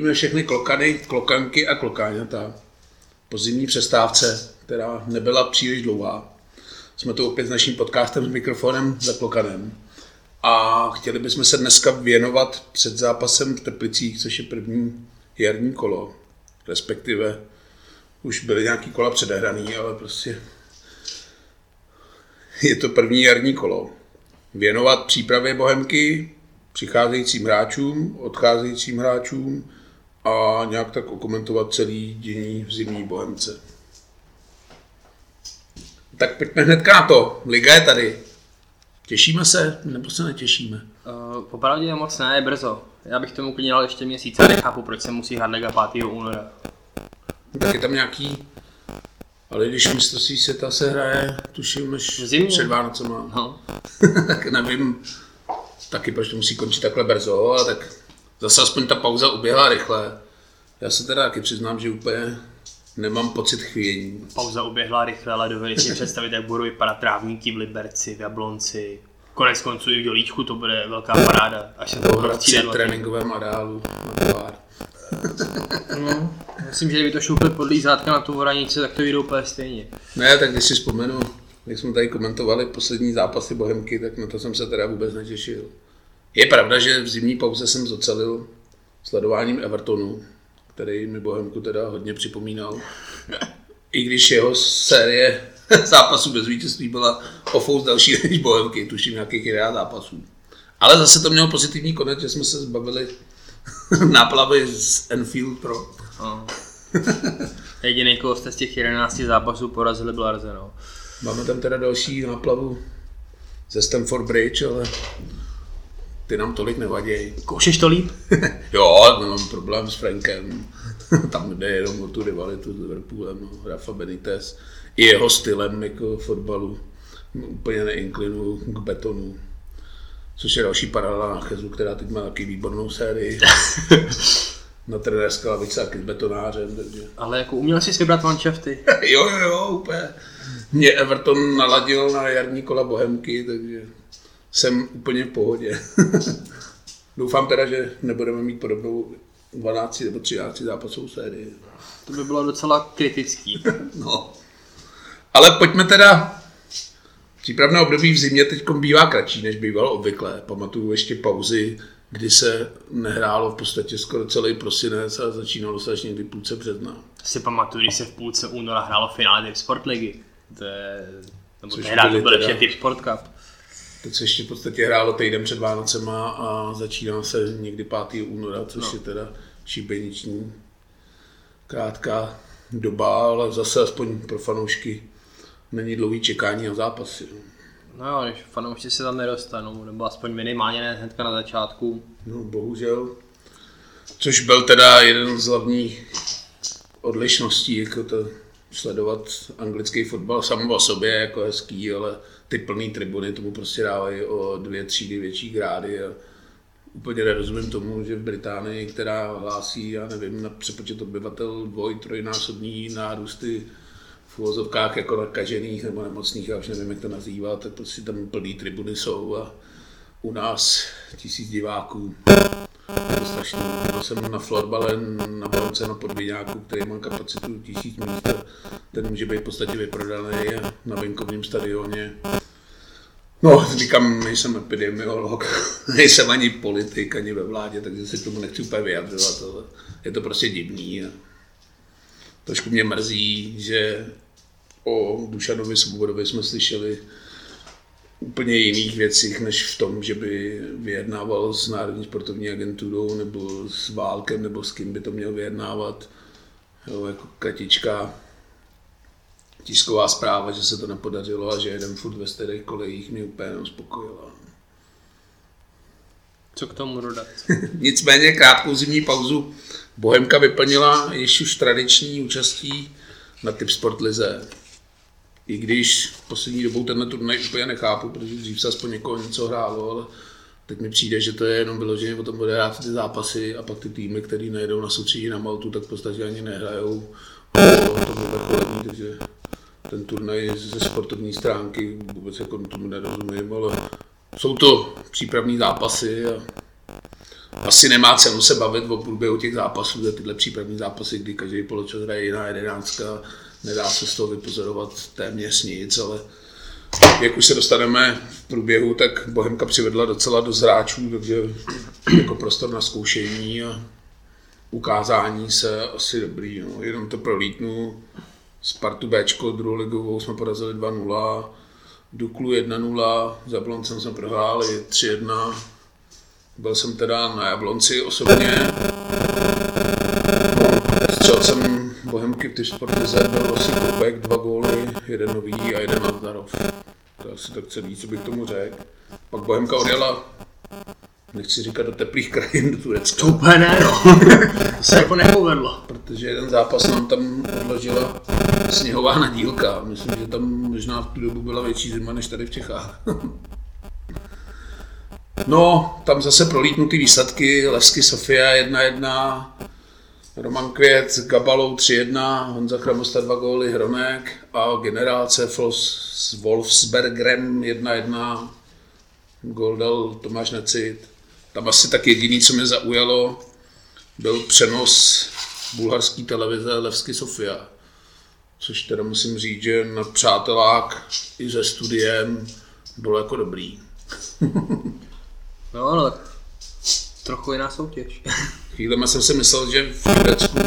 Zdravíme všechny klokany, klokanky a klokáňata po zimní přestávce, která nebyla příliš dlouhá. Jsme tu opět s naším podcastem s mikrofonem za klokanem. A chtěli bychom se dneska věnovat před zápasem v Teplicích, což je první jarní kolo. Respektive už byly nějaký kola předehraný, ale prostě je to první jarní kolo. Věnovat přípravě Bohemky, přicházejícím hráčům, odcházejícím hráčům a nějak tak okomentovat celý dění v zimní Bohemce. Tak pojďme hnedka na to. Liga je tady. Těšíme se, nebo se netěšíme? Uh, popravdě moc ne, je brzo. Já bych tomu klidně dal ještě měsíc a nechápu, proč se musí hrát Liga 5. února. Tak je tam nějaký... Ale když mistrovství světa se hraje, tuším, až V zimě. před Vánocema. No. tak nevím taky, proč to musí končit takhle brzo, ale tak zase aspoň ta pauza uběhla rychle. Já se teda taky přiznám, že úplně nemám pocit chvění. Pauza uběhla rychle, ale dovedli si představit, jak budou vypadat trávníky v Liberci, v Jablonci. Konec konců i v Dělíčku to bude velká paráda, až se to Hradci střídat. tréninkovém areálu na Továr. No, myslím, že kdyby to šoupli pod lízátka na tu voranici, tak to vyjdou úplně stejně. Ne, tak když si vzpomenu, jak jsme tady komentovali poslední zápasy Bohemky, tak na to jsem se teda vůbec netěšil. Je pravda, že v zimní pauze jsem zocelil sledováním Evertonu, který mi Bohemku teda hodně připomínal. I když jeho série zápasů bez vítězství byla o fous další než Bohemky, tuším nějakých 11 zápasů. Ale zase to mělo pozitivní konec, že jsme se zbavili náplavy z Enfield Pro. No. Jediný, koho jste z těch 11 zápasů porazili, byl Arsenal. Máme tam teda další náplavu ze Stamford Bridge, ale ty nám tolik nevadí. Koušeš to líp? jo, nemám problém s Frankem. tam jde jenom o tu rivalitu s Liverpoolem, no. Rafa Benitez. I jeho stylem jako fotbalu. Úplně neinklinuju k betonu. Což je další paralela na Chezu, která teď má taky výbornou sérii. na trenérské lavice taky s betonářem, takže... Ale jako uměl jsi si vybrat manšafty. Jo, jo, jo, úplně. Mě Everton naladil na jarní kola Bohemky, takže jsem úplně v pohodě. Doufám teda, že nebudeme mít podobnou 12 nebo 13 zápasovou sérii. To by bylo docela kritický. No. Ale pojďme teda. Přípravné období v zimě teď bývá kratší, než bývalo obvykle. Pamatuju ještě pauzy, kdy se nehrálo v podstatě skoro celý prosinec a začínalo se až někdy půlce března. Si pamatuju, když se v půlce února hrálo finále Typ Sport ligy. To je... Nebo tehdy to byl ještě Typ Sport Cup. Teď se ještě v podstatě hrálo týden před Vánocema a začíná se někdy 5. února, což No. je teda šibeniční krátká doba, ale zase aspoň pro fanoušky není dlouhý čekání na zápasy. No jo, když fanoušci se tam nedostanou, nebo aspoň minimálně ne hnedka na začátku. No, bohužel. Což byl teda jeden z hlavních odlišností, jako to sledovat anglický fotbal samo o sobě jako hezký, ale ty plný tribuny tomu prostě dávají o dvě třídy větší grády a úplně nerozumím tomu, že v Británii, která hlásí, já nevím, na přepočet obyvatel dvoj, trojnásobný nárůsty v uvozovkách jako nakažených nebo nemocných, já už nevím, jak to nazývat, tak prostě tam plný tribuny jsou a u nás tisíc diváků. Je strašný. Byl jsem na florbale na balonce na Podviňáku, který má kapacitu tisíc míst. Ten může být v podstatě vyprodaný na venkovním stadioně. No, říkám, nejsem epidemiolog, nejsem ani politik, ani ve vládě, takže si k tomu nechci úplně vyjadřovat, ale je to prostě divný. A trošku mě mrzí, že o Dušanovi Svobodovi jsme slyšeli úplně jiných věcích, než v tom, že by vyjednával s Národní sportovní agenturou nebo s Válkem, nebo s kým by to měl vyjednávat. Jo, jako kratička tisková zpráva, že se to nepodařilo a že jeden furt ve starých kolejích mě úplně neuspokojila. Co k tomu dodat? Nicméně krátkou zimní pauzu Bohemka vyplnila již už tradiční účastí na Typ Sport Lize. I když poslední dobou tenhle turnaj úplně nechápu, protože dřív se aspoň někoho něco hrálo, ale teď mi přijde, že to je jenom vyloženě o tom bude hrát ty zápasy a pak ty týmy, které nejedou na soustředí na Maltu, tak v podstatě ani nehrajou. Takže ten turnaj ze sportovní stránky vůbec jako tomu nerozumím, ale jsou to přípravní zápasy a asi nemá cenu se bavit o průběhu těch zápasů, za tyhle přípravní zápasy, kdy každý poločas hraje jiná jedenáctka, nedá se z toho vypozorovat téměř nic, ale jak už se dostaneme v průběhu, tak Bohemka přivedla docela do zráčů, takže jako prostor na zkoušení a ukázání se asi dobrý. No. Jenom to prolítnu. Spartu Bčko, druhou ligovou jsme porazili 2-0, Duklu 1-0, za Jabloncem jsme prohráli 3-1. Byl jsem teda na Jablonci osobně. Střel jsem Bohemky v Tysportize, byl asi Kopek, dva góly, jeden nový a jeden Nazdarov. To je asi tak celý, co bych tomu řekl. Pak Bohemka odjela nechci říkat do teplých krajin do Turecka. To úplně ne, no. to se jako nepovedlo. Protože jeden zápas nám tam odložila sněhová nadílka. Myslím, že tam možná v tu dobu byla větší zima než tady v Čechách. no, tam zase prolítnutý výsledky. Levsky Sofia 1-1, Roman Květ Gabalou 3-1, Honza Chramosta 2 góly, Hronek a generál Ceflos s Wolfsbergerem 1-1, gól dal Tomáš Necit. Tam asi tak jediný, co mě zaujalo, byl přenos bulharské televize Levsky Sofia. Což teda musím říct, že na přátelák i se studiem bylo jako dobrý. no ale trochu jiná soutěž. Chvílema jsem si myslel, že v Turecku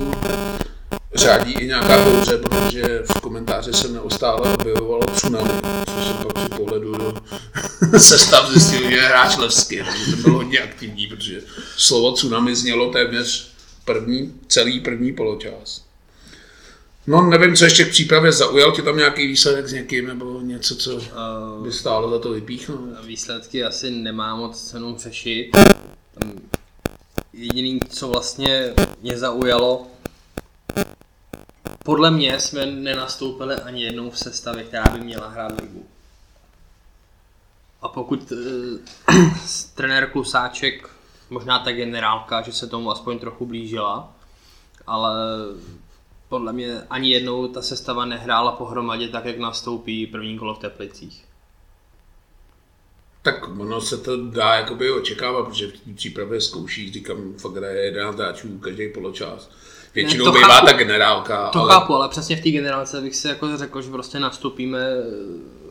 řádí i nějaká bouře, protože v komentáři se neustále objevovalo tsunami, což jsem pak při pohledu do sestav zjistil, že je hráč Levsky, takže to bylo hodně aktivní, protože slovo tsunami znělo téměř první, celý první poločas. No nevím, co ještě k přípravě zaujal, tě tam nějaký výsledek s někým, nebo něco, co by stálo za to vypíchnout? Výsledky asi nemá moc cenu řešit. Jediný, co vlastně mě zaujalo, podle mě jsme nenastoupili ani jednou v sestavě, která by měla hrát ligu. A pokud uh, trenér Klusáček, možná ta generálka, že se tomu aspoň trochu blížila, ale podle mě ani jednou ta sestava nehrála pohromadě tak, jak nastoupí první kolo v Teplicích. Tak ono se to dá jakoby očekávat, protože v té přípravě zkouší, říkám, fakt hraje 11 hráčů každý poločas většinou ne, bývá chápu, ta generálka. To ale... chápu, ale přesně v té generálce bych si jako řekl, že prostě nastoupíme eh,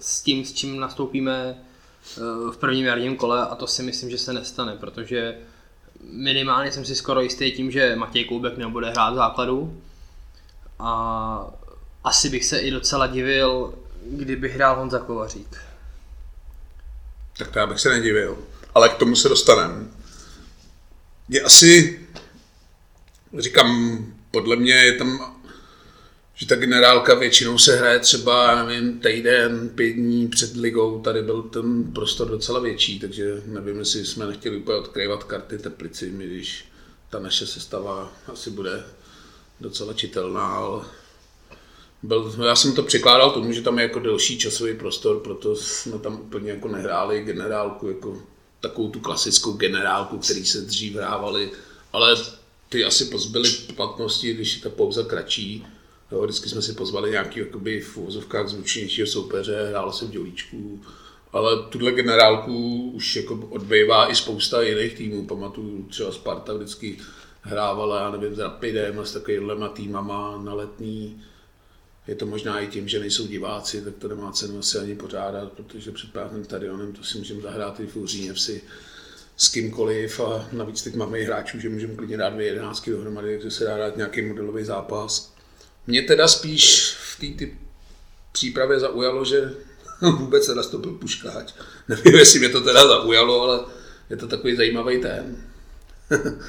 s tím, s čím nastoupíme eh, v prvním jarním kole a to si myslím, že se nestane, protože minimálně jsem si skoro jistý tím, že Matěj Koubek nebude hrát v základu a asi bych se i docela divil, kdyby hrál Honza Kovařík. Tak to já bych se nedivil, ale k tomu se dostaneme. Je asi říkám, podle mě je tam, že ta generálka většinou se hraje třeba, nevím, týden, pět dní před ligou, tady byl ten prostor docela větší, takže nevím, jestli jsme nechtěli úplně odkryvat karty Teplici, když ta naše sestava asi bude docela čitelná, ale byl, já jsem to překládal tomu, že tam je jako delší časový prostor, proto jsme tam úplně jako nehráli generálku, jako takovou tu klasickou generálku, který se dřív hrávali, ale ty asi pozbyly platnosti, když je ta pauza kratší. Jo, vždycky jsme si pozvali nějaký jakoby, v uvozovkách zvučnějšího soupeře, hrálo se v dělíčku. Ale tuhle generálku už jako odbývá i spousta jiných týmů. Pamatuju třeba Sparta vždycky hrávala, já nevím, s Rapidem a s takovýmhle týmama na letní. Je to možná i tím, že nejsou diváci, tak to nemá cenu asi ani pořádat, protože před prázdným stadionem to si můžeme zahrát i v Uříněvsi s kýmkoliv a navíc teď máme i hráčů, že můžeme klidně dát dvě jedenáctky dohromady, takže se dá dát nějaký modelový zápas. Mě teda spíš v té přípravě zaujalo, že vůbec se nastoupil Puškáč. Nevím, jestli mě to teda zaujalo, ale je to takový zajímavý ten.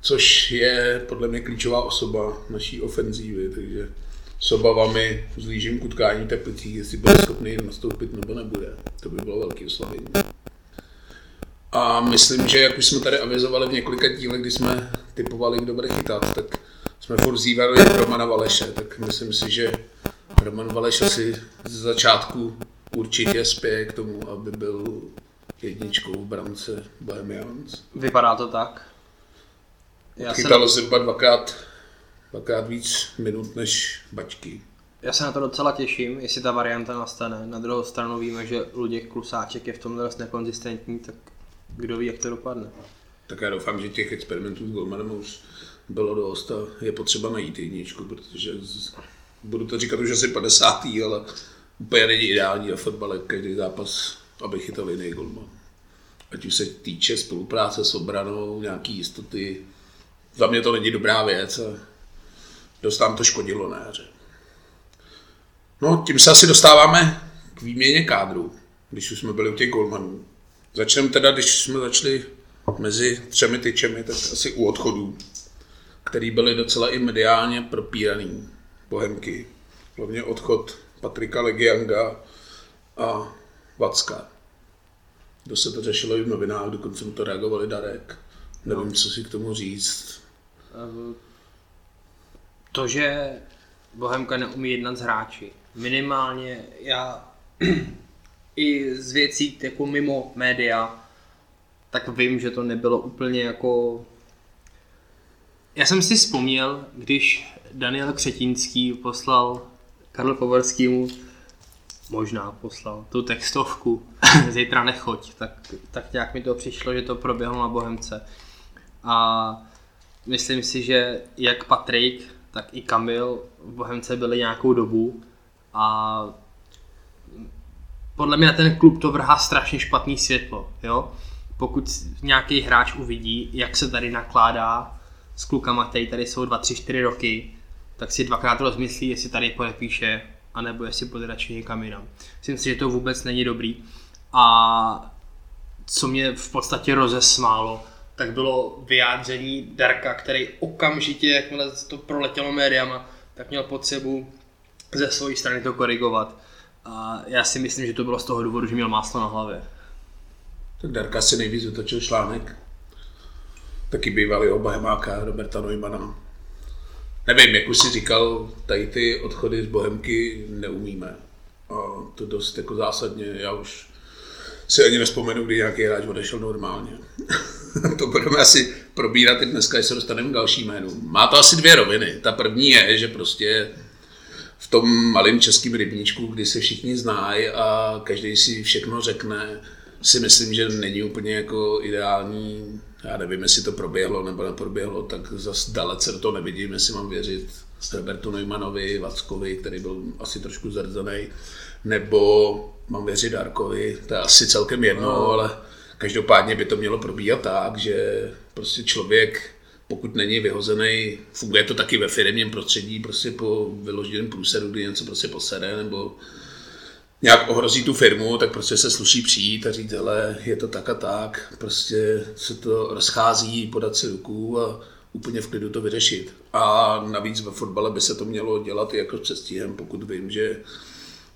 Což je podle mě klíčová osoba naší ofenzívy, takže s obavami zlížím k utkání Teplicích, jestli bude schopný nastoupit nebo nebude. To by bylo velký oslavení. A myslím, že jak už jsme tady avizovali v několika dílech, kdy jsme typovali, kdo bude chytat, tak jsme furt zývali Romana Valeše, tak myslím si, že Roman Valeš asi z začátku určitě spěje k tomu, aby byl jedničkou v brance Bohemians. Vypadá to tak. Já Chytal jsem... zhruba dvakrát, dvakrát víc minut než bačky. Já se na to docela těším, jestli ta varianta nastane. Na druhou stranu víme, že Luděk Klusáček je v tomhle dost nekonzistentní, tak kdo ví, jak to dopadne. Tak já doufám, že těch experimentů s Golmanem už bylo dost a je potřeba najít jedničku, protože z, budu to říkat už asi 50. ale úplně není ideální na fotbale každý zápas, aby chytal jiný golman. Ať už se týče spolupráce s obranou, nějaký jistoty, za mě to není dobrá věc a dost nám to škodilo na jaře. No, tím se asi dostáváme k výměně kádru, když už jsme byli u těch golmanů. Začneme teda, když jsme začali mezi třemi tyčemi, tak asi u odchodů, který byly docela i mediálně propíraný. Bohemky, hlavně odchod Patrika Legianga a Vacka. Kdo se to řešilo i v novinách, dokonce mu to reagovali Darek. Nevím, no. co si k tomu říct. To, že Bohemka neumí jednat s hráči. Minimálně já i z věcí jako mimo média, tak vím, že to nebylo úplně jako... Já jsem si vzpomněl, když Daniel Křetínský poslal Karlu Povarskýmu možná poslal tu textovku zítra nechoď, tak, tak nějak mi to přišlo, že to proběhlo na Bohemce. A myslím si, že jak Patrik, tak i Kamil v Bohemce byli nějakou dobu a podle mě na ten klub to vrhá strašně špatný světlo, jo? Pokud nějaký hráč uvidí, jak se tady nakládá s klukama, který tady jsou 2, 3, 4 roky, tak si dvakrát rozmyslí, jestli tady podepíše, anebo jestli půjde radši někam jinam. Myslím si, že to vůbec není dobrý. A co mě v podstatě rozesmálo, tak bylo vyjádření Darka, který okamžitě, jakmile to proletělo médiama, tak měl potřebu ze své strany to korigovat. A já si myslím, že to bylo z toho důvodu, že měl máslo na hlavě. Tak Darka si nejvíc vytočil článek. Taky bývalý oba Hemáka Roberta Neumana. Nevím, jak už si říkal, tady ty odchody z Bohemky neumíme. A to dost jako zásadně, já už si ani nespomenu, kdy nějaký hráč odešel normálně. to budeme asi probírat i dneska, když se dostaneme k další jménu. Má to asi dvě roviny. Ta první je, že prostě v tom malém českém rybníčku, kdy se všichni znají a každý si všechno řekne, si myslím, že není úplně jako ideální, já nevím, jestli to proběhlo nebo neproběhlo, tak zase dalece toho nevidím, jestli mám věřit Herbertu Neumanovi, Vackovi, který byl asi trošku zrdzený, nebo mám věřit Darkovi, to je asi celkem jedno, no. ale každopádně by to mělo probíhat tak, že prostě člověk pokud není vyhozený, funguje to taky ve firmním prostředí, prostě po vyloženém průsedu, kdy něco prostě posede, nebo nějak ohrozí tu firmu, tak prostě se sluší přijít a říct, hele, je to tak a tak, prostě se to rozchází, podat si ruku a úplně v klidu to vyřešit. A navíc ve fotbale by se to mělo dělat jako s pokud vím, že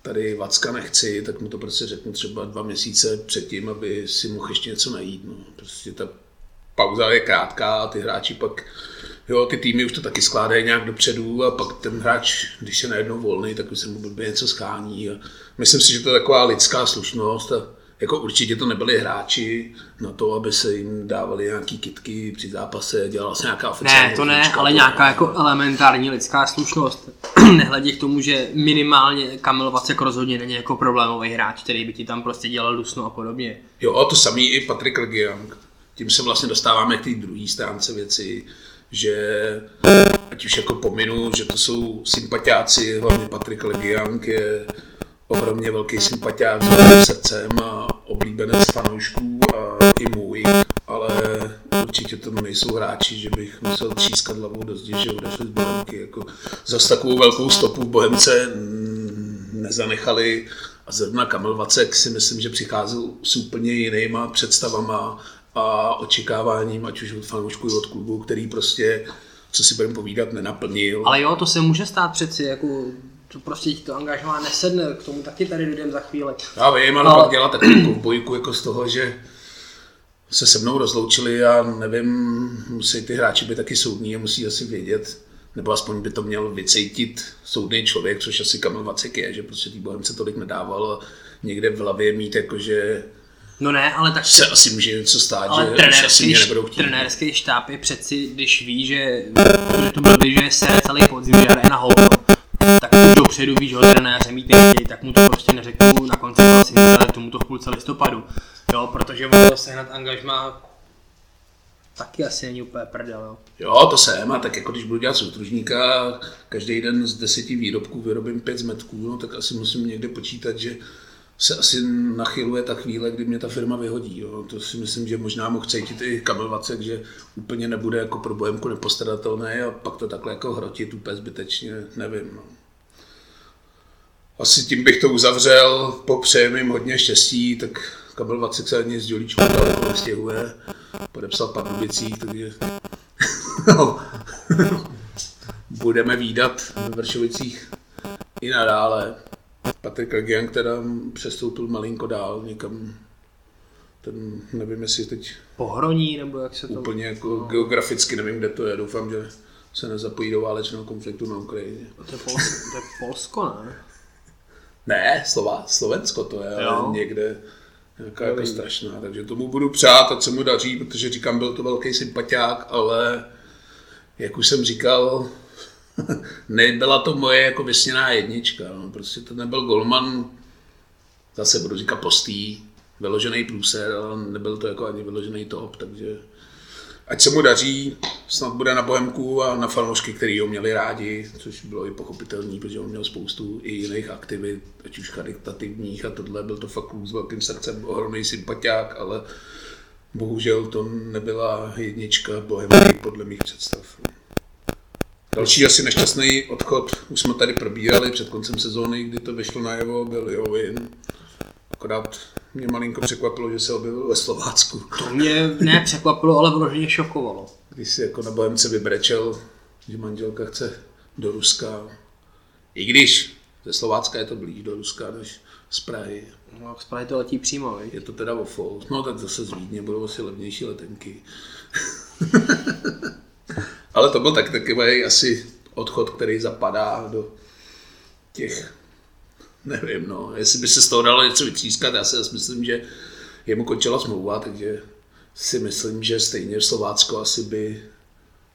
tady Vacka nechci, tak mu to prostě řeknu třeba dva měsíce předtím, aby si mohl ještě něco najít. No. Prostě ta pauza je krátká a ty hráči pak, jo, ty týmy už to taky skládají nějak dopředu a pak ten hráč, když je najednou volný, tak už se mu blbě něco schání. A myslím si, že to je taková lidská slušnost a jako určitě to nebyli hráči na to, aby se jim dávali nějaký kitky při zápase, dělala se nějaká oficiální Ne, to ne, ale to nějaká jako elementární lidská slušnost. Nehledě k tomu, že minimálně Kamil Vacek rozhodně není jako problémový hráč, který by ti tam prostě dělal dusno a podobně. Jo, a to samý i Patrik Legiang tím se vlastně dostáváme k té druhé stránce věci, že ať už jako pominu, že to jsou sympatiáci, hlavně Patrik Legiank je ohromně velký sympatiák s srdcem a oblíbenec fanoušků a i můj, ale určitě to nejsou hráči, že bych musel třískat hlavou do zdi, že odešli z Bohemky. Jako zas takovou velkou stopu v Bohemce nezanechali a zrovna Kamil Vacek si myslím, že přicházel s úplně jinýma představama a očekáváním, ať už od fanoušků, od klubu, který prostě, co si budeme povídat, nenaplnil. Ale jo, to se může stát přeci, jako to prostě ti to angažová nesedne, k tomu taky tady jdem za chvíli. Já vím, ale, ale... pak dělat takovou bojku jako z toho, že se se mnou rozloučili a nevím, musí ty hráči být taky soudní a musí asi vědět, nebo aspoň by to měl vycejtit soudný člověk, což asi Kamil Vacek je, že prostě tý Bohemce tolik nedával a někde v hlavě mít jako, že No ne, ale tak... Se asi může něco stát, ale že trenérský, asi mě nebudou chtít. Trenérský štáb je přeci, když ví, že to blbý, že se celý podzim, že na hovno, dopředu ví, že ho trenéře mít nechtějí, tak mu to prostě neřeknu na konci prosince, ale tomu to v půlce listopadu. Jo, protože on to sehnat angažma taky asi není úplně prdel, jo. Jo, to jsem, a tak jako když budu dělat soustružníka, každý den z deseti výrobků vyrobím pět zmetků, no, tak asi musím někde počítat, že se asi nachyluje ta chvíle, kdy mě ta firma vyhodí. Jo. To si myslím, že možná mohl cítit i kabelvacek, že úplně nebude jako pro Bohemku nepostradatelný a pak to takhle jako hrotit úplně zbytečně, nevím. No. Asi tím bych to uzavřel, popřejem jim hodně štěstí, tak kabelvacek se ani z Dělíčku daleko nestěhuje, podepsal Pardubicích, takže no. budeme výdat v Vršovicích i nadále. Patrik Legian, která přestoupil malinko dál někam, ten nevím, jestli teď Pohroní, nebo jak se to... úplně jako no. geograficky nevím, kde to je, doufám, že se nezapojí do válečného konfliktu na Ukrajině. To je, Polsko, to je Polsko, ne? Ne, Slova, Slovensko to je, Jo. ale někde nějaká jako Dobrý. strašná, takže tomu budu přát, ať se mu daří, protože říkám, byl to velký sympatiák, ale jak už jsem říkal, nebyla to moje jako vysněná jednička, no. prostě to nebyl golman, zase budu říkat postý, vyložený průser, ale nebyl to jako ani vyložený top, takže ať se mu daří, snad bude na Bohemku a na fanoušky, který ho měli rádi, což bylo i pochopitelný, protože on měl spoustu i jiných aktivit, ať už charitativních a tohle, byl to fakt s velkým srdcem, ohromný sympatiák, ale bohužel to nebyla jednička Bohemky podle mých představ. Další asi nešťastný odchod, už jsme tady probírali před koncem sezóny, kdy to vyšlo najevo, byl Jovin. Akorát mě malinko překvapilo, že se objevil ve Slovácku. To mě ne překvapilo, ale vyloženě šokovalo. Když si jako na Bohemce vybrečel, že manželka chce do Ruska. I když ze Slovácka je to blíž do Ruska než z Prahy. No, z Prahy to letí přímo, viď? Je to teda o Fols. No tak zase z Vídně budou asi levnější letenky. Ale to byl tak takový asi odchod, který zapadá do těch, nevím, no, jestli by se z toho dalo něco vytřískat, já si zase myslím, že jemu končila smlouva, takže si myslím, že stejně Slovácko asi by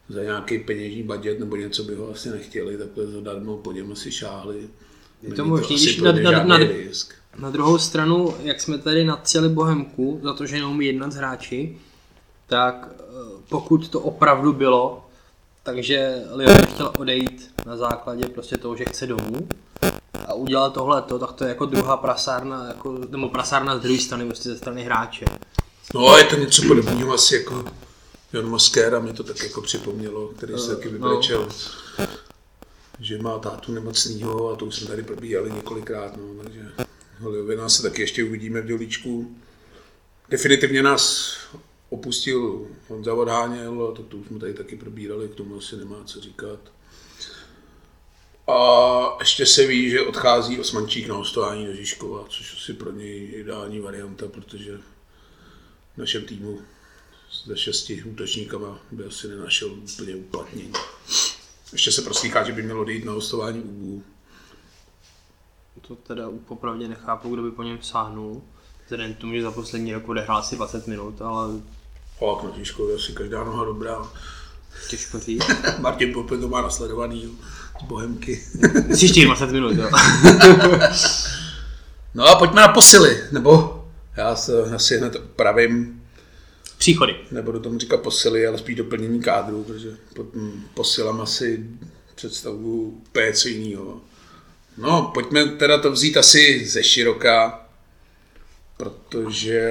za nějaký peněžní budget nebo něco by ho asi nechtěli, takhle zadarmo po něm asi šáhli. Je to možný, když na- na- na- risk. Na druhou stranu, jak jsme tady nadceli Bohemku za to, že neumí jednat s hráči, tak eh, pokud to opravdu bylo, takže Lyon chtěl odejít na základě prostě toho, že chce domů a udělal tohleto, tak to je jako druhá prasárna, jako, nebo prasárna z druhé strany, prostě ze strany hráče. No a je to něco podobného asi jako Jan Moskera, mi to tak jako připomnělo, který se taky vybrečel, že má tátu nemocnýho a to už jsme tady probíhali několikrát, no, takže Holiovina se taky ještě uvidíme v dělíčku. Definitivně nás opustil Honza Odháněl, a to, to už jsme tady taky probírali, k tomu asi nemá co říkat. A ještě se ví, že odchází Osmančík na hostování do Žižkova, což asi pro něj ideální varianta, protože v našem týmu se šesti útočníkama by asi nenašel úplně uplatnění. Ještě se proslýchá, že by mělo dojít na hostování UBU. To teda popravdě nechápu, kdo by po něm sáhnul. Vzhledem k tomu, že za poslední rok odehrál asi 20 minut, ale Pak na Žižkově asi každá noha dobrá. těžko říct. Martin Popin to má nasledovaný Bohemky. Těch 20 minut, jo? No a pojďme na posily, nebo já se asi hned pravím, Příchody. nebudu tomu říkat posily, ale spíš doplnění kádru, protože pod mm, posilama si představuju úplně co jiného. No, pojďme teda to vzít asi ze široka, protože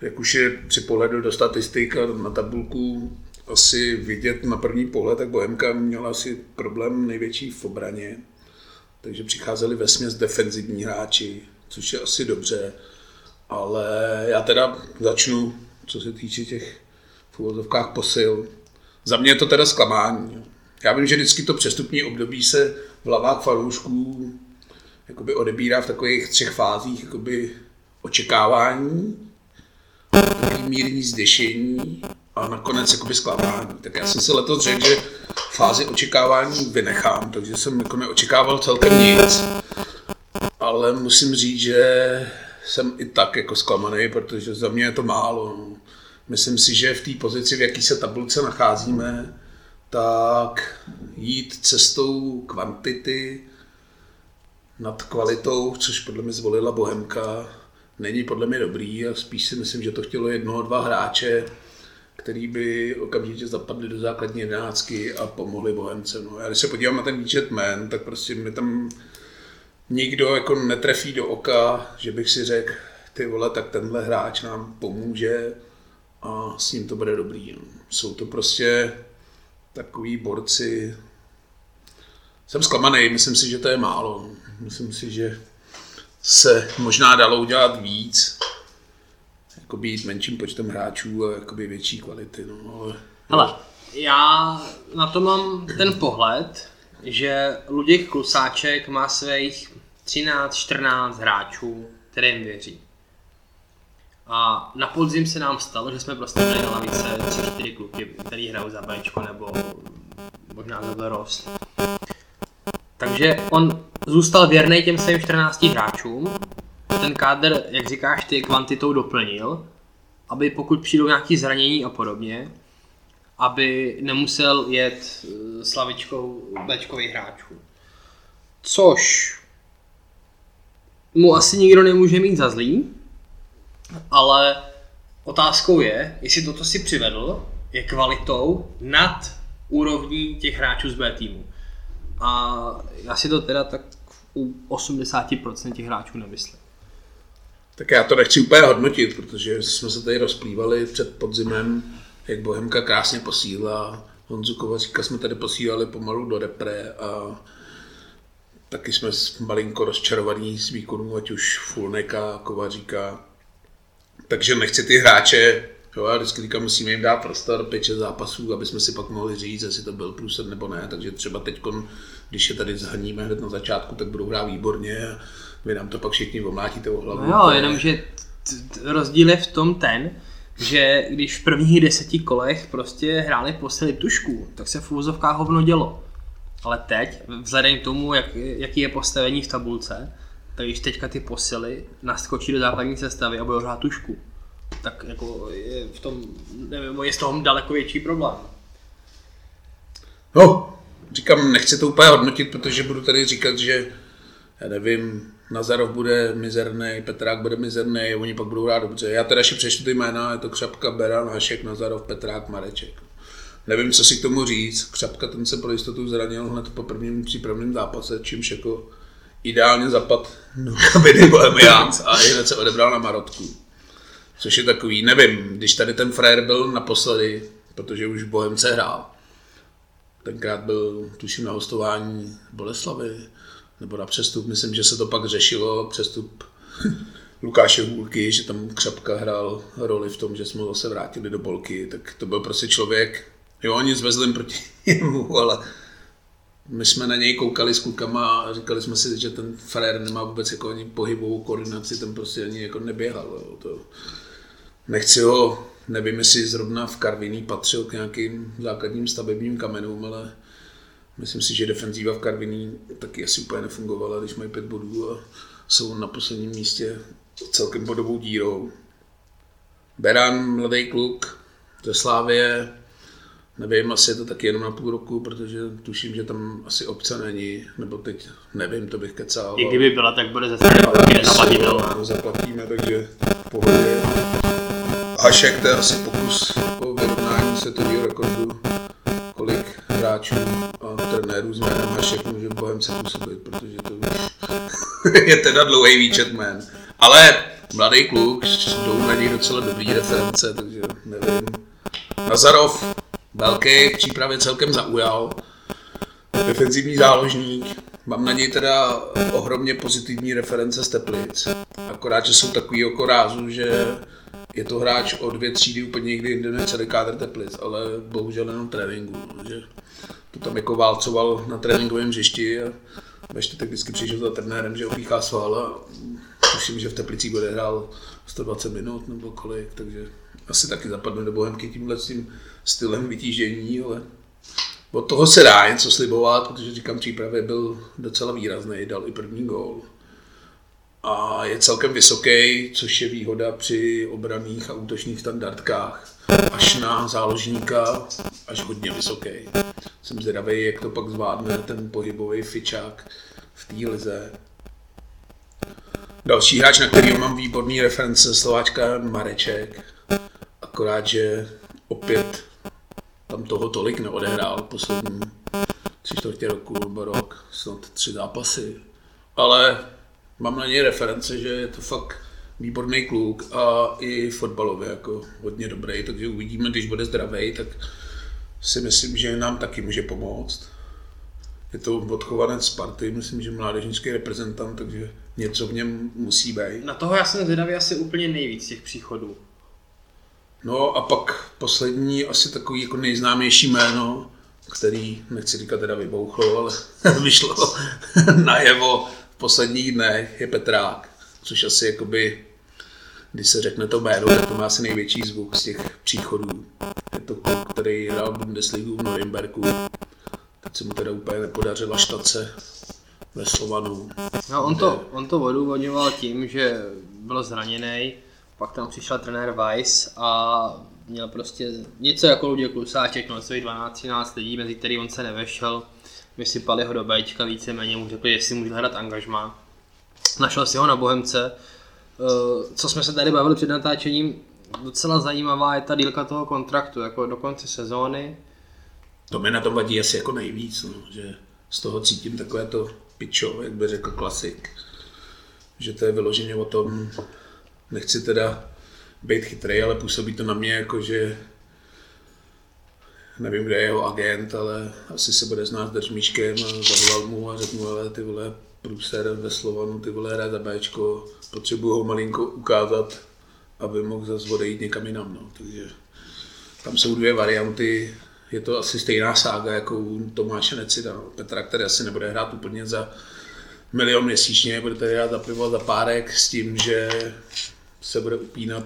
jak už je při pohledu do statistik a na tabulku asi vidět na první pohled, tak Bohemka měla asi problém největší v obraně. Takže přicházeli ve směs defenzivní hráči, což je asi dobře. Ale já teda začnu, co se týče těch v posil. Za mě je to teda zklamání. Já vím, že vždycky to přestupní období se v hlavách fanoušků jakoby odebírá v takových třech fázích jakoby očekávání, mírní zděšení a nakonec jakoby zklamání. Tak já jsem si letos řekl, že fázi očekávání vynechám, takže jsem jako neočekával celkem nic. Ale musím říct, že jsem i tak jako zklamaný, protože za mě je to málo. Myslím si, že v té pozici, v jaký se tabulce nacházíme, tak jít cestou kvantity nad kvalitou, což podle mě zvolila Bohemka, není podle mě dobrý a spíš si myslím, že to chtělo jednoho, dva hráče, který by okamžitě zapadli do základní jedenáctky a pomohli Bohemce. No. Já když se podívám na ten výčet men, tak prostě mi tam nikdo jako netrefí do oka, že bych si řekl, ty vole, tak tenhle hráč nám pomůže a s ním to bude dobrý. No. Jsou to prostě takový borci. Jsem zklamaný, myslím si, že to je málo. Myslím si, že se možná dalo udělat víc, jako být menším počtem hráčů a jakoby větší kvality. No, ale, Hele, já na to mám ten pohled, že Luděk Klusáček má svých 13-14 hráčů, kterým věří. A na podzim se nám stalo, že jsme prostě měli na lavice 3-4 kluky, který hrajou za Bčko nebo možná za Rost. Takže on zůstal věrný těm svým 14 hráčům, ten kádr, jak říkáš ty, kvantitou doplnil, aby pokud přijdou nějaké zranění a podobně, aby nemusel jet eh, slavičkou Bčkových hráčů. Což mu asi nikdo nemůže mít za zlý, ale otázkou je, jestli to, si přivedl, je kvalitou nad úrovní těch hráčů z B týmu. A já si to teda tak u 80% těch hráčů nemyslím. Tak já to nechci úplně hodnotit, protože jsme se tady rozplývali před podzimem, jak Bohemka krásně posílá. Honzu Kovaříka jsme tady posílali pomalu do repre a taky jsme malinko rozčarovaní z výkonů, ať už Fulneka, Kovaříka. Takže nechci ty hráče, jo, já vždycky říkám, musíme jim dát prostor, 5 zápasů, aby jsme si pak mohli říct, jestli to byl průsed nebo ne. Takže třeba teď, když je tady zhaníme hned na začátku, tak budou hrát výborně vy nám to pak všichni omlátíte o hlavu. No jo, jenomže rozdíl je v tom ten, že když v prvních deseti kolech prostě hráli posily tušku, tak se v úzovkách hovno dělo. Ale teď, vzhledem k tomu, jak, jaký je postavení v tabulce, tak když teďka ty posily naskočí do základní sestavy a budou hrát tušku, tak jako je v tom, nevím, je z toho daleko větší problém. No, říkám, nechci to úplně hodnotit, protože budu tady říkat, že já nevím, Nazarov bude mizerný, Petrák bude mizerný, oni pak budou hrát dobře. Já teda ještě přečtu ty jména, je to Křapka, Beran, Hašek, Nazarov, Petrák, Mareček. Nevím, co si k tomu říct. Křapka ten se pro jistotu zranil hned po prvním přípravném zápase, čímž jako ideálně zapad do kabiny Bohemians a hned se odebral na Marotku. Což je takový, nevím, když tady ten frajer byl naposledy, protože už Bohemce hrál, tenkrát byl, tuším, na hostování Boleslavy, nebo na přestup, myslím, že se to pak řešilo, přestup Lukáše Hůlky, že tam Křapka hrál roli v tom, že jsme zase vrátili do bolky, tak to byl prostě člověk, jo, nic vezlím proti němu, ale my jsme na něj koukali s klukama a říkali jsme si, že ten frér nemá vůbec jako ani pohybovou koordinaci, ten prostě ani jako neběhal. Jo. To, nechci ho, nevím, jestli zrovna v Karviní patřil k nějakým základním stavebním kamenům, ale myslím si, že defenzíva v Karviní taky asi úplně nefungovala, když mají pět bodů a jsou na posledním místě celkem bodovou dírou. Beran, mladý kluk ze Slávie, Nevím, asi je to taky jenom na půl roku, protože tuším, že tam asi obce není, nebo teď nevím, to bych kecal. I kdyby byla, tak bude ze strany zaplatitelná. Zaplatíme, takže v pohodě. Hašek, to je asi pokus o vyrovnání světového rekordu, kolik hráčů s jménem Hašek může Bohemce působit, protože to je teda dlouhý výčet jmén. Ale mladý kluk, jdou na něj docela dobrý reference, takže nevím. Nazarov, velký, v přípravě celkem zaujal. Defenzivní záložník, mám na něj teda ohromně pozitivní reference z Teplic. Akorát, že jsou takový oko rázu, že je to hráč o dvě třídy úplně někdy jinde než celý kádr Teplic, ale bohužel jenom tréninku. Že to tam jako válcoval na tréninkovém hřišti a ještě tak vždycky přišel za trenérem, že opíchá sval a tuším, že v Teplicích bude hrál 120 minut nebo kolik, takže asi taky zapadne do Bohemky tímhle tím stylem vytížení, ale od toho se dá něco slibovat, protože říkám, přípravě byl docela výrazný, dal i první gól. A je celkem vysoký, což je výhoda při obraných a útočných standardkách. Až na záložníka, až hodně vysoký. Jsem zvědavý, jak to pak zvládne ten pohybový fičák v té lize. Další hráč, na který mám výborný reference, Slováčka Mareček. Akorát, že opět tam toho tolik neodehrál poslední tři čtvrtě roku nebo rok, snad tři zápasy. Ale mám na něj reference, že je to fakt výborný kluk a i fotbalově jako hodně dobrý, takže uvidíme, když bude zdravý, tak si myslím, že nám taky může pomoct. Je to odchovanec Sparty, myslím, že mládežnický reprezentant, takže něco v něm musí být. Na toho já jsem zvědavý asi úplně nejvíc těch příchodů. No a pak poslední, asi takový jako nejznámější jméno, který, nechci říkat teda vybouchlo, ale vyšlo najevo v posledních dnech, je Petrák, což asi jakoby, když se řekne to jméno, tak to má asi největší zvuk z těch příchodů. Je to kluk, který hrál Bundesligu v Norimberku, teď se mu teda úplně nepodařila štace ve Slovanu. No on to, on to odůvodňoval tím, že byl zraněný, pak tam přišel trenér Weiss a měl prostě něco jako Luděk Klusáček, měl svých 12-13 lidí, mezi který on se nevešel. Vysypali ho do Bčka víceméně, mu řekli, jestli může hrát angažma. Našel si ho na Bohemce. Eh, co jsme se tady bavili před natáčením, docela zajímavá je ta dílka toho kontraktu, jako do konce sezóny. To mi na tom vadí asi jako nejvíc, no, že z toho cítím takové to pičo, jak by řekl klasik. Že to je vyloženě o tom, nechci teda být chytrý, ale působí to na mě jako, že nevím, kde je jeho agent, ale asi se bude znát s držmíčkem a zavolal mu a řekl mu, ale ty vole, průser ve Slovanu, ty vole, hraje za Bčko, potřebuji ho malinko ukázat, aby mohl zase odejít někam jinam, no. takže tam jsou dvě varianty, je to asi stejná sága jako u Tomáše Necida, no. Petra, který asi nebude hrát úplně za milion měsíčně, bude tady hrát za pivo, za párek s tím, že se bude upínat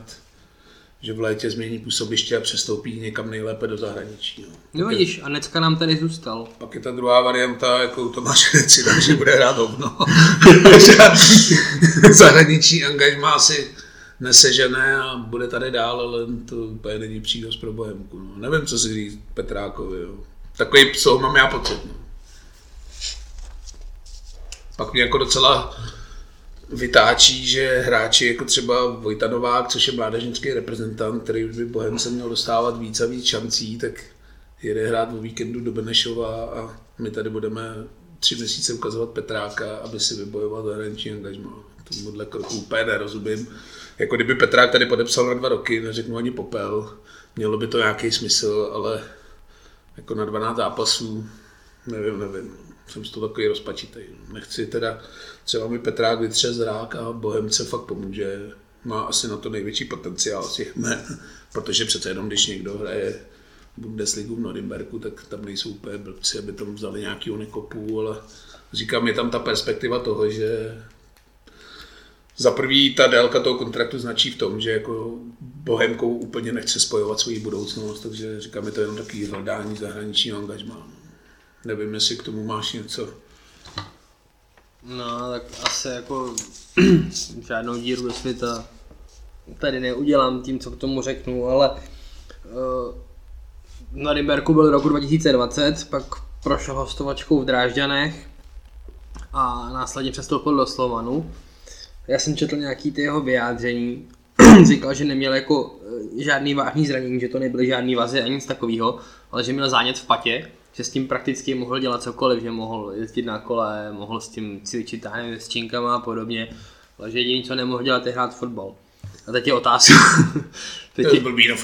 že v létě změní působiště a přestoupí někam nejlépe do zahraničí. No, no vidíš, a Necka nám tady zůstal. Pak je ta druhá varianta, jako to máš Neci, že bude hrát hovno. zahraniční angažmá si nesežené a bude tady dál, ale to úplně není přínos pro Bohemku. No. Nevím, co si říct Petrákovi. Jo. Takový psou mám já pocit. No. Pak mě jako docela vytáčí, že hráči jako třeba Vojta Novák, což je mládežnický reprezentant, který by Bohem se měl dostávat víc a víc šancí, tak jede hrát o víkendu do Benešova a my tady budeme tři měsíce ukazovat Petráka, aby si vybojoval zahraniční angažma. Tomuhle kroku úplně nerozumím. Jako kdyby Petrák tady podepsal na dva roky, neřeknu ani popel, mělo by to nějaký smysl, ale jako na 12 zápasů, nevím, nevím jsem z toho takový rozpačitý. Nechci teda, třeba mi Petrák vytře zrák a Bohemce fakt pomůže. Má asi na to největší potenciál z těch protože přece jenom, když někdo hraje Bundesligu v Norimberku, tak tam nejsou úplně blbci, aby tam vzali nějaký nekopu, ale říkám, je tam ta perspektiva toho, že za prvý ta délka toho kontraktu značí v tom, že jako Bohemkou úplně nechce spojovat svoji budoucnost, takže říkám, je to jenom takový hledání zahraničního angažmá. Nevím, jestli k tomu máš něco. No, tak asi jako žádnou díru do světa tady neudělám tím, co k tomu řeknu, ale uh, na Ryberku byl roku 2020, pak prošel hostovačkou v Drážďanech a následně přestoupil do Slovanu. Já jsem četl nějaký ty jeho vyjádření, říkal, že neměl jako eh, žádný vážný zranění, že to nebyly žádný vazy ani nic takového, ale že měl zánět v patě že s tím prakticky mohl dělat cokoliv, že mohl jezdit na kole, mohl s tím cvičit s činkama a podobně, ale že jediný, co nemohl dělat, je hrát fotbal. A teď je otázka. teď je, blbý na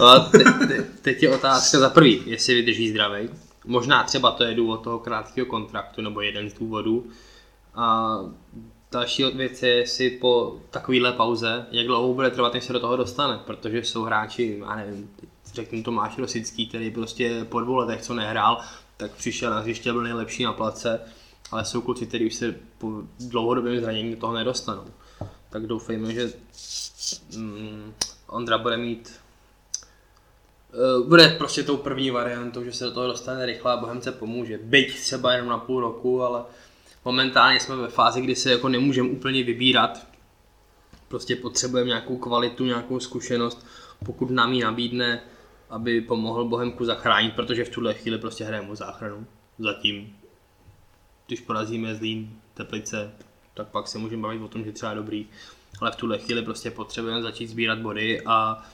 no, te, te, teď je otázka za prvý, jestli vydrží zdravý. Možná třeba to je důvod toho krátkého kontraktu, nebo jeden z důvodů. A další věc je, jestli po takovéhle pauze, jak dlouho bude trvat, než se do toho dostane, protože jsou hráči, já nevím, řeknu Tomáš Rosický, který prostě po dvou letech, co nehrál, tak přišel na hřiště, byl nejlepší na place, ale jsou kluci, kteří už se po dlouhodobém zranění do toho nedostanou. Tak doufejme, že mm, Ondra bude mít uh, bude prostě tou první variantou, že se do toho dostane rychle a Bohemce pomůže. Byť třeba jenom na půl roku, ale momentálně jsme ve fázi, kdy se jako nemůžeme úplně vybírat. Prostě potřebujeme nějakou kvalitu, nějakou zkušenost. Pokud nám ji nabídne aby pomohl Bohemku zachránit, protože v tuhle chvíli prostě hrajeme o záchranu. Zatím, když porazíme Zlín, Teplice, tak pak se můžeme bavit o tom, že třeba dobrý. Ale v tuhle chvíli prostě potřebujeme začít sbírat body a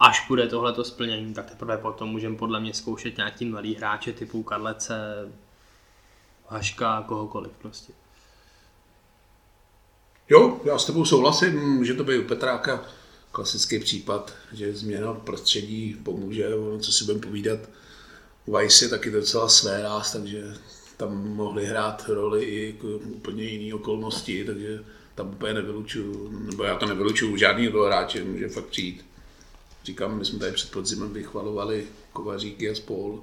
až bude tohleto splnění, tak teprve potom můžeme podle mě zkoušet nějaký mladý hráče typu Karlece, Haška, kohokoliv prostě. Jo, já s tebou souhlasím, může to být u Petráka klasický případ, že změna prostředí pomůže, ono, co si budeme povídat, Vice je taky docela své ráz, takže tam mohli hrát roli i jako úplně jiné okolnosti, takže tam úplně nevylučuju, nebo já to nevylučuju, žádný hráče může fakt přijít. Říkám, my jsme tady před podzimem vychvalovali Kovaříky a spol,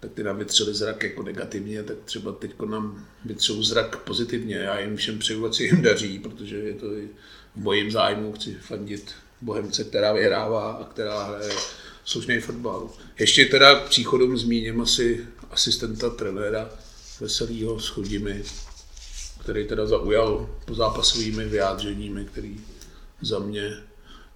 tak ty nám vytřeli zrak jako negativně, tak třeba teď nám vytřou zrak pozitivně. Já jim všem přeju, se jim daří, protože je to i v mojím zájmu, chci fandit Bohemce, která vyhrává a která hraje slušný fotbal. Ještě teda k příchodům zmíním asi asistenta trenéra Veselýho s Chodimi, který teda zaujal po zápasovými vyjádřeními, který za mě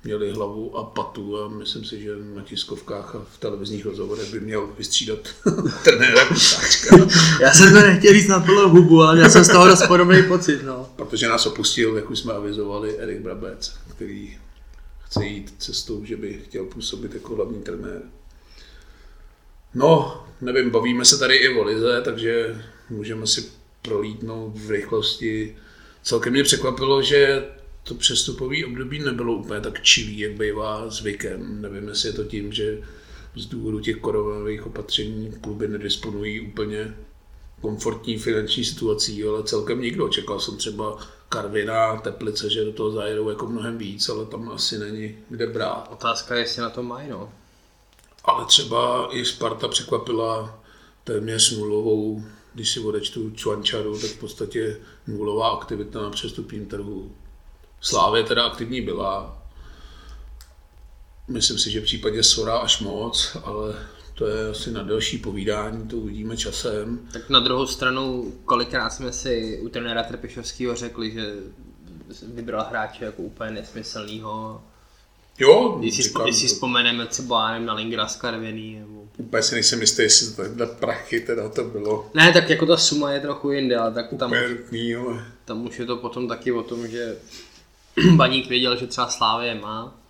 měli hlavu a patu a myslím si, že na tiskovkách a v televizních rozhovorech by měl vystřídat trenéra Kusáčka. Já jsem to nechtěl říct na plnou hubu, ale já jsem z toho dost podobný pocit. No. Protože nás opustil, jak už jsme avizovali, Erik Brabec, který chce jít cestou, že by chtěl působit jako hlavní trenér. No, nevím, bavíme se tady i o Lize, takže můžeme si prolítnout v rychlosti. Celkem mě překvapilo, že to přestupové období nebylo úplně tak čilý, jak bývá zvykem. Nevím, jestli je to tím, že z důvodu těch koronových opatření kluby nedisponují úplně komfortní finanční situací, ale celkem nikdo. Čekal jsem třeba Karvina, Teplice, že do toho zajedou jako mnohem víc, ale tam asi není kde brát. Otázka je, jestli na to mají, no. Ale třeba i Sparta překvapila téměř nulovou, když si odečtu Čuančaru, tak v podstatě nulová aktivita na přestupním trhu. Slávě teda aktivní byla. Myslím si, že v případě Sora až moc, ale to je asi na další povídání, to uvidíme časem. Tak na druhou stranu, kolikrát jsme si u trenéra Trpišovského řekli, že vybral hráče jako úplně nesmyslného. Jo, když si, když si vzpomeneme třeba na Lingra Skarvěný. Nebo... Úplně si nejsem jistý, jestli to takhle prachy teda to bylo. Ne, tak jako ta suma je trochu jinde, ale tak tam, ale... tam už je to potom taky o tom, že Baník věděl, že třeba Slávě má,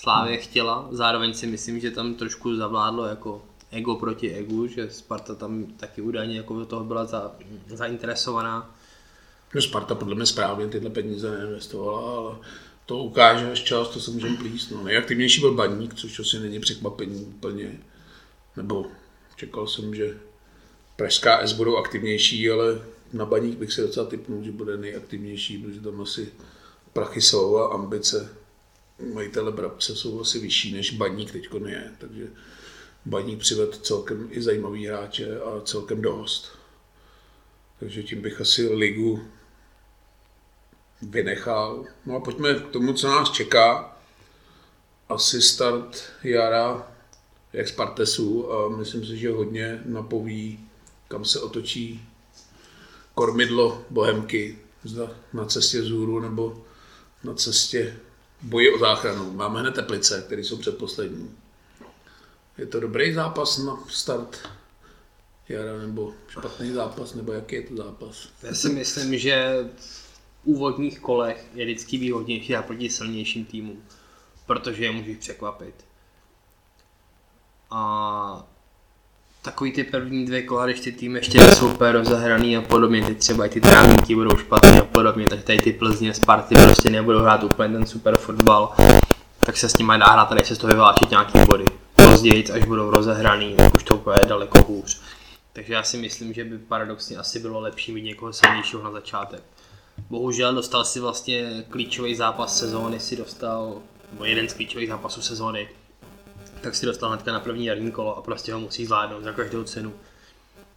Slávě chtěla, zároveň si myslím, že tam trošku zavládlo jako ego proti egu, že Sparta tam taky údajně jako do toho byla za, zainteresovaná. No Sparta podle mě správně tyhle peníze neinvestovala, ale to ukáže až čas, to se může plíst. No. Nejaktivnější byl Baník, což asi není překvapení úplně. Nebo čekal jsem, že Pražská S budou aktivnější, ale na Baník bych se docela typnul, že bude nejaktivnější, protože tam asi prachy jsou a ambice majitele Brabce jsou asi vyšší než Baník teď je, takže Baník přived celkem i zajímavý hráče a celkem dost. Takže tím bych asi ligu vynechal. No a pojďme k tomu, co nás čeká. Asi start jara jak Spartesu a myslím si, že hodně napoví, kam se otočí kormidlo Bohemky, zda na cestě zůru nebo na cestě boji o záchranu. Máme hned Teplice, které jsou předposlední. Je to dobrý zápas na start jara, nebo špatný zápas, nebo jaký je to zápas? Já si myslím, že v úvodních kolech je vždycky výhodnější a proti silnějším týmům, protože je můžeš překvapit. A takový ty první dvě kola, když ty týmy ještě jsou úplně rozehraný a podobně, ty třeba i ty trávníky budou špatné a podobně, tak tady ty Plzně, Sparty prostě nebudou hrát úplně ten super fotbal, tak se s nimi dá hrát a se z toho vyvláčit nějaký body. Později, až budou rozehraný, tak už to úplně daleko hůř. Takže já si myslím, že by paradoxně asi bylo lepší mít někoho silnějšího na začátek. Bohužel dostal si vlastně klíčový zápas sezóny, si dostal, nebo jeden z klíčových zápasů sezóny, tak si dostal hnedka na první jarní kolo a prostě ho musí zvládnout za každou cenu.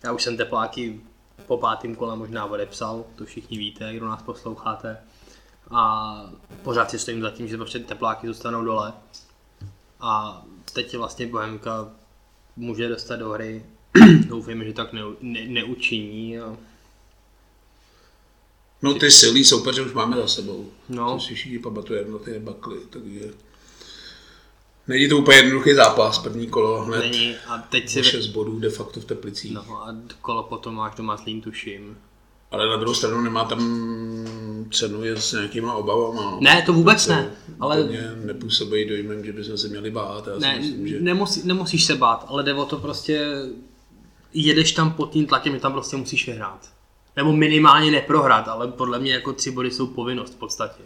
Já už jsem tepláky po pátém kole možná odepsal, to všichni víte, kdo nás posloucháte. A pořád si stojím za tím, že prostě tepláky zůstanou dole. A teď vlastně Bohemka může dostat do hry. Doufejme, že tak ne, ne, neučiní. A... No ty silný soupeře už máme za sebou. No. To si všichni pamatujeme na ty bakly, takže Není to úplně jednoduchý zápas, první kolo hned. Není. A teď si... 6 bodů de facto v Teplicích. No a kolo potom máš doma Zlín, tuším. Ale na druhou stranu nemá tam cenu je s nějakýma obavama. no. Ne, to vůbec ne, ale- nepůsobí dojmem, že bychom se měli bát. Já si Ne, myslím, že... nemusí, nemusíš se bát, ale jde o to prostě, jedeš tam pod tím tlakem, že tam prostě musíš vyhrát. Nebo minimálně neprohrát, ale podle mě jako tři body jsou povinnost v podstatě.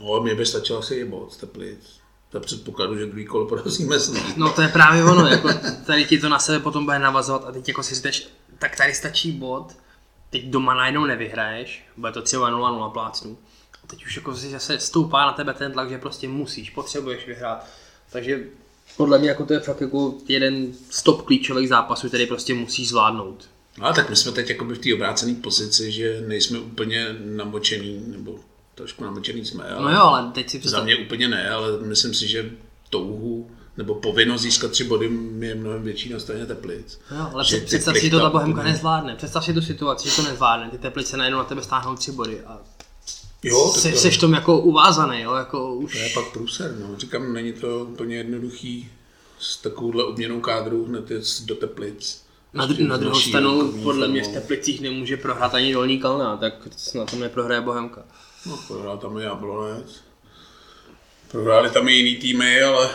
No, mě by stačilo asi i bod z Teplic. Za předpokladu, že druhý kolo porazíme s ním. No to je právě ono, jako tady ti to na sebe potom bude navazovat a teď jako si říkáš, tak tady stačí bod, teď doma najednou nevyhraješ, bude to třeba 0-0 plácnu. A teď už jako si zase stoupá na tebe ten tlak, že prostě musíš, potřebuješ vyhrát. Takže podle mě jako to je fakt jako jeden z top klíčových zápasů, který prostě musíš zvládnout. No, a tak my jsme teď jakoby v té obrácené pozici, že nejsme úplně namočený, nebo trošku namočený jsme, ale No jo, ale teď si za představ, mě úplně ne, ale myslím si, že touhu nebo povinnost získat tři body je mnohem větší na straně Teplic. No, ale Že před, představ si to, ta tam Bohemka nezvládne. Představ si tu situaci, že to nezvládne. Ty teplice najednou na tebe stáhnou tři body a Jo, se, to, seš tom jako uvázaný, jo, jako už... to je pak průser. No. Říkám, není to úplně jednoduchý s takovouhle obměnou kádru hned do Teplic. Na, Prostě dru- na druhou stranu, podle mě v. Teplicích nemůže prohrát ani Dolní Kalna, tak na tom neprohraje Bohemka. No, prohrál tam i Jablonec. Prohráli tam i jiný týmy, ale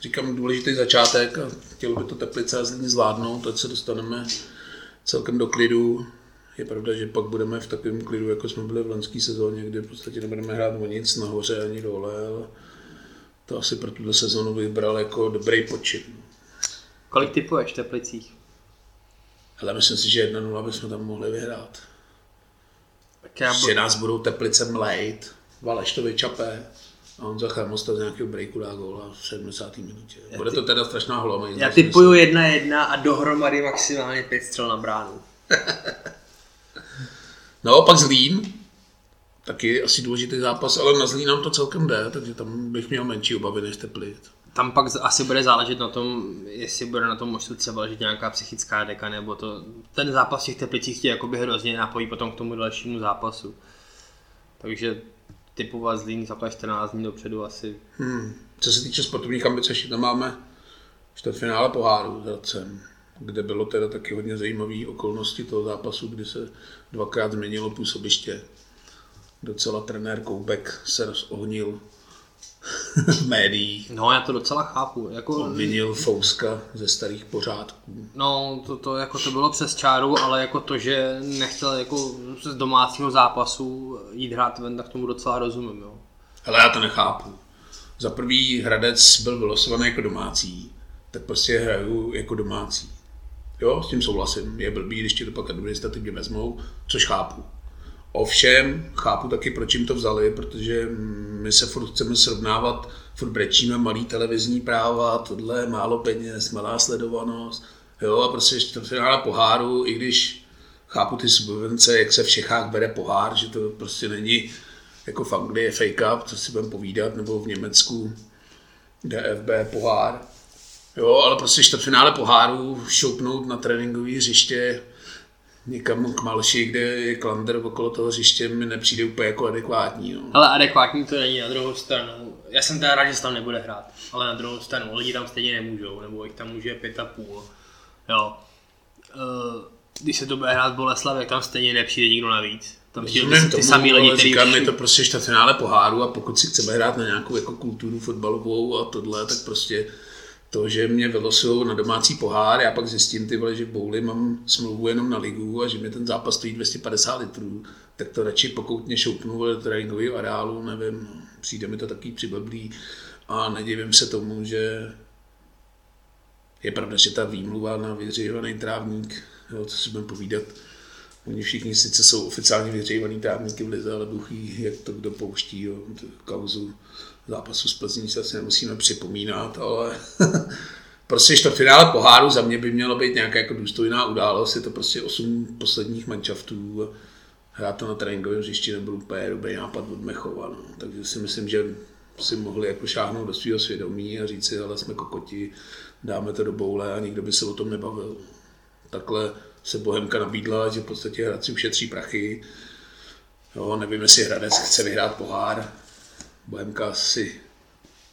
říkám důležitý začátek a chtěl by to Teplice a Zlín zvládnout, ať se dostaneme celkem do klidu. Je pravda, že pak budeme v takovém klidu, jako jsme byli v loňské sezóně, kde v podstatě nebudeme hrát o nic nahoře ani dole, ale to asi pro tuto sezónu bych bral jako dobrý počin. Kolik typuješ v Teplicích? Ale myslím si, že 1-0 bychom tam mohli vyhrát. Tak já Že nás budou Teplice mlejt, Valeš to vyčape a on za Chelmosta z nějakého breaku dá góla v 70. minutě. Bude to teda strašná hloma. já typuju jedna jedna a dohromady maximálně pět střel na bránu. No, pak Zlín, taky asi důležitý zápas, ale na Zlín nám to celkem jde, takže tam bych měl menší obavy než Teplic. Tam pak asi bude záležet na tom, jestli bude na tom možná třeba ležet nějaká psychická deka, nebo to, ten zápas těch Teplicích tě jakoby hrozně napojí potom k tomu dalšímu zápasu. Takže typovat Zlín za 14 dní dopředu asi Hmm. Co se týče sportovních ambic, ještě tam máme čtvrtfinále poháru s Hradcem, kde bylo teda taky hodně zajímavé okolnosti toho zápasu, kdy se dvakrát změnilo působiště. Docela trenér Koubek se rozohnil v médiích, No, já to docela chápu. Jako, obvinil Fouska ze starých pořádků. no, to, to, jako to bylo přes čáru, ale jako to, že nechtěl jako z domácího zápasu jít hrát ven, tak tomu docela rozumím, jo. Ale já to nechápu. Za prvý Hradec byl vylosovaný jako domácí, tak prostě hraju jako domácí. Jo, s tím souhlasím. Je blbý, když ti to pak administrativně vezmou, což chápu. Ovšem, chápu taky, proč jim to vzali, protože my se furt chceme srovnávat, furt brečíme malý televizní práva, tohle, málo peněz, malá sledovanost. Jo, a prostě čtvrtfinále poháru, i když chápu ty subvence, jak se v Čechách bere pohár, že to prostě není jako v Anglii je fake up, co si budeme povídat, nebo v Německu DFB pohár. Jo, ale prostě čtvrtfinále poháru šoupnout na tréninkové hřiště někam k Malši, kde je klander okolo toho hřiště, mi nepřijde úplně jako adekvátní. No. Ale adekvátní to není na druhou stranu. Já jsem teda rád, že se tam nebude hrát, ale na druhou stranu lidi tam stejně nemůžou, nebo jich tam může pět a půl. Jo. Eh, Když se to bude hrát v Boleslavě, tam stejně nepřijde nikdo navíc. Tam přijde ty, ty samý lidi, kteří říkám, je to prostě čtvrtfinále poháru a pokud si chceme hrát na nějakou jako kulturu fotbalovou a tohle, tak prostě to, že mě vylosují na domácí pohár, já pak zjistím, ty vole, že Bouli mám smlouvu jenom na ligu a že mi ten zápas stojí 250 litrů, tak to radši pokoutně šoupnu do tréninkového areálu, nevím, přijde mi to taky přiblblý a nedivím se tomu, že je pravda, že ta výmluva na vyhřejovaný trávník, jo, co si budeme povídat, Oni všichni sice jsou oficiálně vyhřejvaný trávníky v lize, ale ví, jak to kdo pouští. Jo. Kauzu zápasu s Plzní se asi nemusíme připomínat, ale prostě čtvrtfinále poháru za mě by mělo být nějaká jako důstojná událost. Je to prostě osm posledních manšaftů hrát to na tréninkovém hřišti nebyl úplně dobrý nápad od Mechova. No. Takže si myslím, že si mohli jako šáhnout do svého svědomí a říct si, ale jsme kokoti, dáme to do boule a nikdo by se o tom nebavil. Takhle se Bohemka nabídla, že v podstatě Hradci ušetří prachy. Jo, nevím, jestli Hradec chce vyhrát pohár. Bohemka asi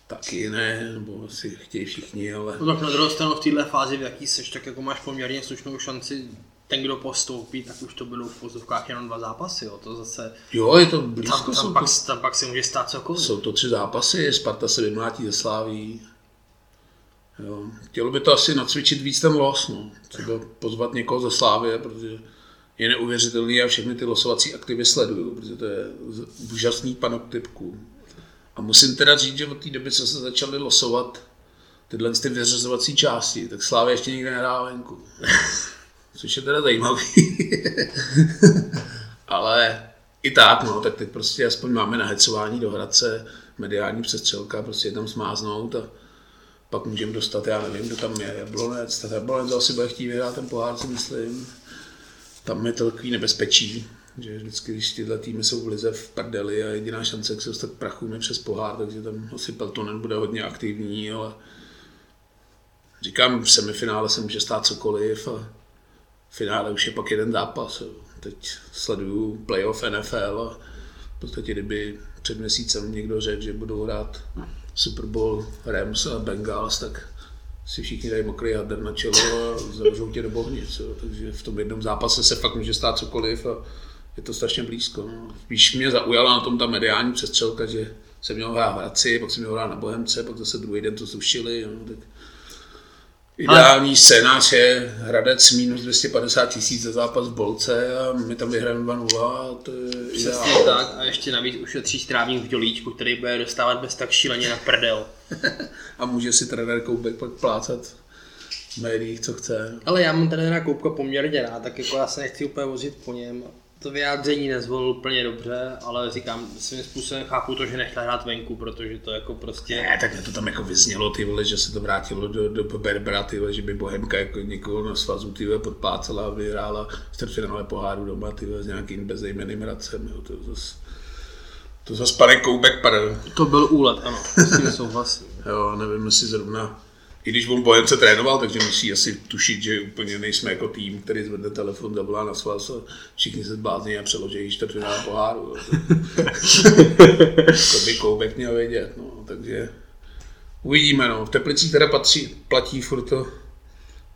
taky ne, nebo asi chtějí všichni, ale No tak na druhou stranu v této fázi, v jaký seš, tak jako máš poměrně slušnou šanci ten, kdo postoupí, tak už to budou v pozovkách jenom dva zápasy, jo. to zase... Jo, je to blízko. Tam, tam, pak, to, tam pak se může stát cokoliv. Jsou to tři zápasy, Sparta se vymlátí ze Sláví. Jo. Chtělo by to asi nacvičit víc ten los, no. Třeba pozvat někoho ze Slávy, protože je neuvěřitelný a všechny ty losovací aktivy sleduju, protože to je úžasný panotypku. A musím teda říct, že od té doby, co se začaly losovat tyhle ty vyřazovací části, tak Slávě ještě nikde nehrál venku. Což je teda zajímavý. Ale i tak, no, tak teď prostě aspoň máme nahecování do Hradce, mediální přestřelka, prostě je tam smáznout a pak můžeme dostat, já nevím, kdo tam je, Jablonec, tak Jablonec asi bude chtít vyhrát ten pohár, si myslím. Tam je to takový nebezpečí, že vždycky, když tyhle týmy jsou v lize v prdeli a jediná šance, jak se dostat prachu je přes pohár, takže tam asi Peltonen bude hodně aktivní, ale říkám, v semifinále se může stát cokoliv a v finále už je pak jeden zápas. Teď sleduju playoff NFL a v podstatě kdyby před měsícem někdo řekl, že budou hrát Super Bowl Rams a Bengals, tak si všichni dají mokrý hadr na čelo a zavřou tě do bohnic. Takže v tom jednom zápase se fakt může stát cokoliv a je to strašně blízko. No. Spíš mě zaujala na tom ta mediální přestřelka, že jsem měl hrát v Hradci, pak jsem měl hrát na Bohemce, pak zase druhý den to zrušili. No, tak Ideální Ale... scénář je Hradec minus 250 tisíc za zápas v Bolce a my tam vyhrajeme 2-0 to je Přesně tak a ještě navíc ušetří strávník v dělíčku, který bude dostávat bez tak šíleně na prdel. a může si trenér Koubek pak plácat v médiích, co chce. Ale já mám trenéra Koubka poměrně rád, tak jako já se nechci úplně vozit po něm to vyjádření nezvolil úplně dobře, ale říkám, svým způsobem chápu to, že nechtěl hrát venku, protože to jako prostě... Ne, tak to tam jako vyznělo, ty vole, že se to vrátilo do, do Berbera, ty vole, že by Bohemka jako někoho na svazu ty vole, podplácela a vyhrála čtvrtfinále poháru doma ty vole, s nějakým bezejmeným radcem, jo, to zase... To zase pane Koubek padl. To byl úlet, ano, s tím souhlasím. jo, nevím, jestli zrovna i když on Bojence trénoval, takže musí asi tušit, že úplně nejsme jako tým, který zvedne telefon, zavolá na svaz a všichni se zblázní a přeloží čtvrtfinále poháru. to by Koubek měl vědět, no, takže uvidíme, no. V Teplicích teda patří, platí furt to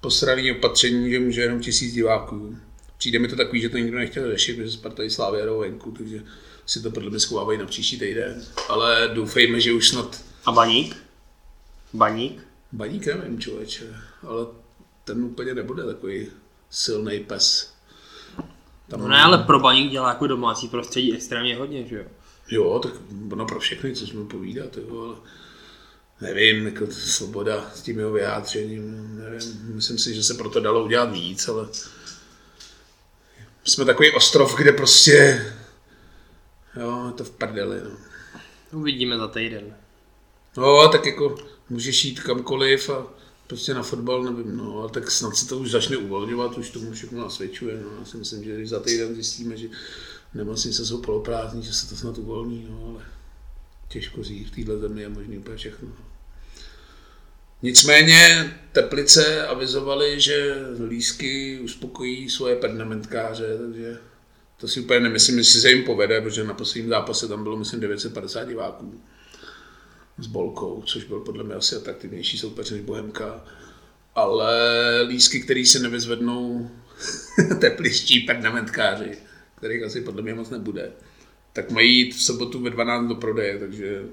posraný opatření, že může jenom tisíc diváků. Přijde mi to takový, že to nikdo nechtěl řešit, protože Sparta i Slávě venku, takže si to podle mě schovávají na příští týden. Ale doufejme, že už snad... A baník? Baník? Baník nevím, člověče, ale ten úplně nebude takový silný pes. Tam no ne, ale pro baník dělá jako domácí prostředí extrémně hodně, že jo? Jo, tak ono pro všechny, co jsme povídat, jo, ale nevím, jako svoboda s tím jeho vyjádřením, nevím, myslím si, že se proto dalo udělat víc, ale jsme takový ostrov, kde prostě, jo, je to v prdeli, no. Uvidíme za týden. No, tak jako můžeš jít kamkoliv a prostě na fotbal, nevím, no, ale tak snad se to už začne uvolňovat, už tomu všechno nasvědčuje, no, já si myslím, že za týden zjistíme, že nemocnice jsou poloprázdní, že se to snad uvolní, no, ale těžko říct, v této zemi je možný úplně všechno. Nicméně Teplice avizovali, že lísky uspokojí svoje pernamentkáře, takže to si úplně nemyslím, jestli se jim povede, protože na posledním zápase tam bylo, myslím, 950 diváků s Bolkou, což byl podle mě asi atraktivnější soupeř než Bohemka. Ale lísky, který se nevyzvednou tepliští pernamentkáři, kterých asi podle mě moc nebude, tak mají jít v sobotu ve 12 do prodeje, takže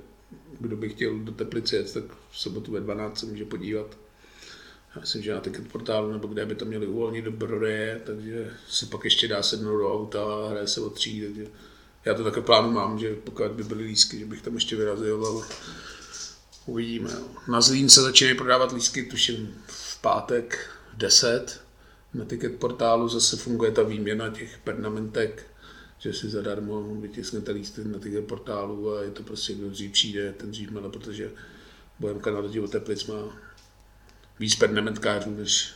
kdo by chtěl do Teplice jet, tak v sobotu ve 12 se může podívat. Já myslím, že na ticket portálu nebo kde by to měli uvolnit do prodeje, takže se pak ještě dá sednout do auta a hraje se o tří, takže já to také plánu mám, že pokud by byly lísky, že bych tam ještě vyrazil, ale uvidíme. Na Zlín se začínají prodávat lísky, tuším v pátek v 10. Na ticket portálu zase funguje ta výměna těch pernamentek, že si zadarmo vytisknete lísty na ticket portálu a je to prostě, kdo dřív přijde, ten dřív má, protože Bohemka na rozdíl Teplic má víc pernamentkářů, než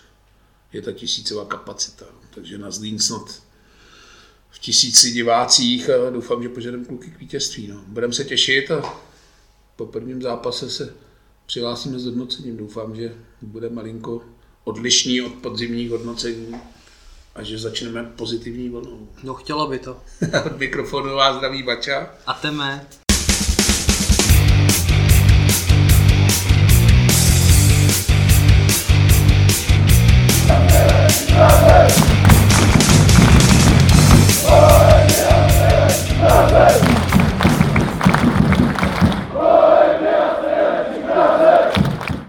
je ta tisícová kapacita. Takže na Zlín snad v tisíci divácích a doufám, že požadujeme kluky k vítězství. No. Budeme se těšit a po prvním zápase se přihlásíme s hodnocením. Doufám, že bude malinko odlišný od podzimních hodnocení a že začneme pozitivní vlnou. No chtělo by to. od mikrofonu vás zdraví Bača. A teme. Thank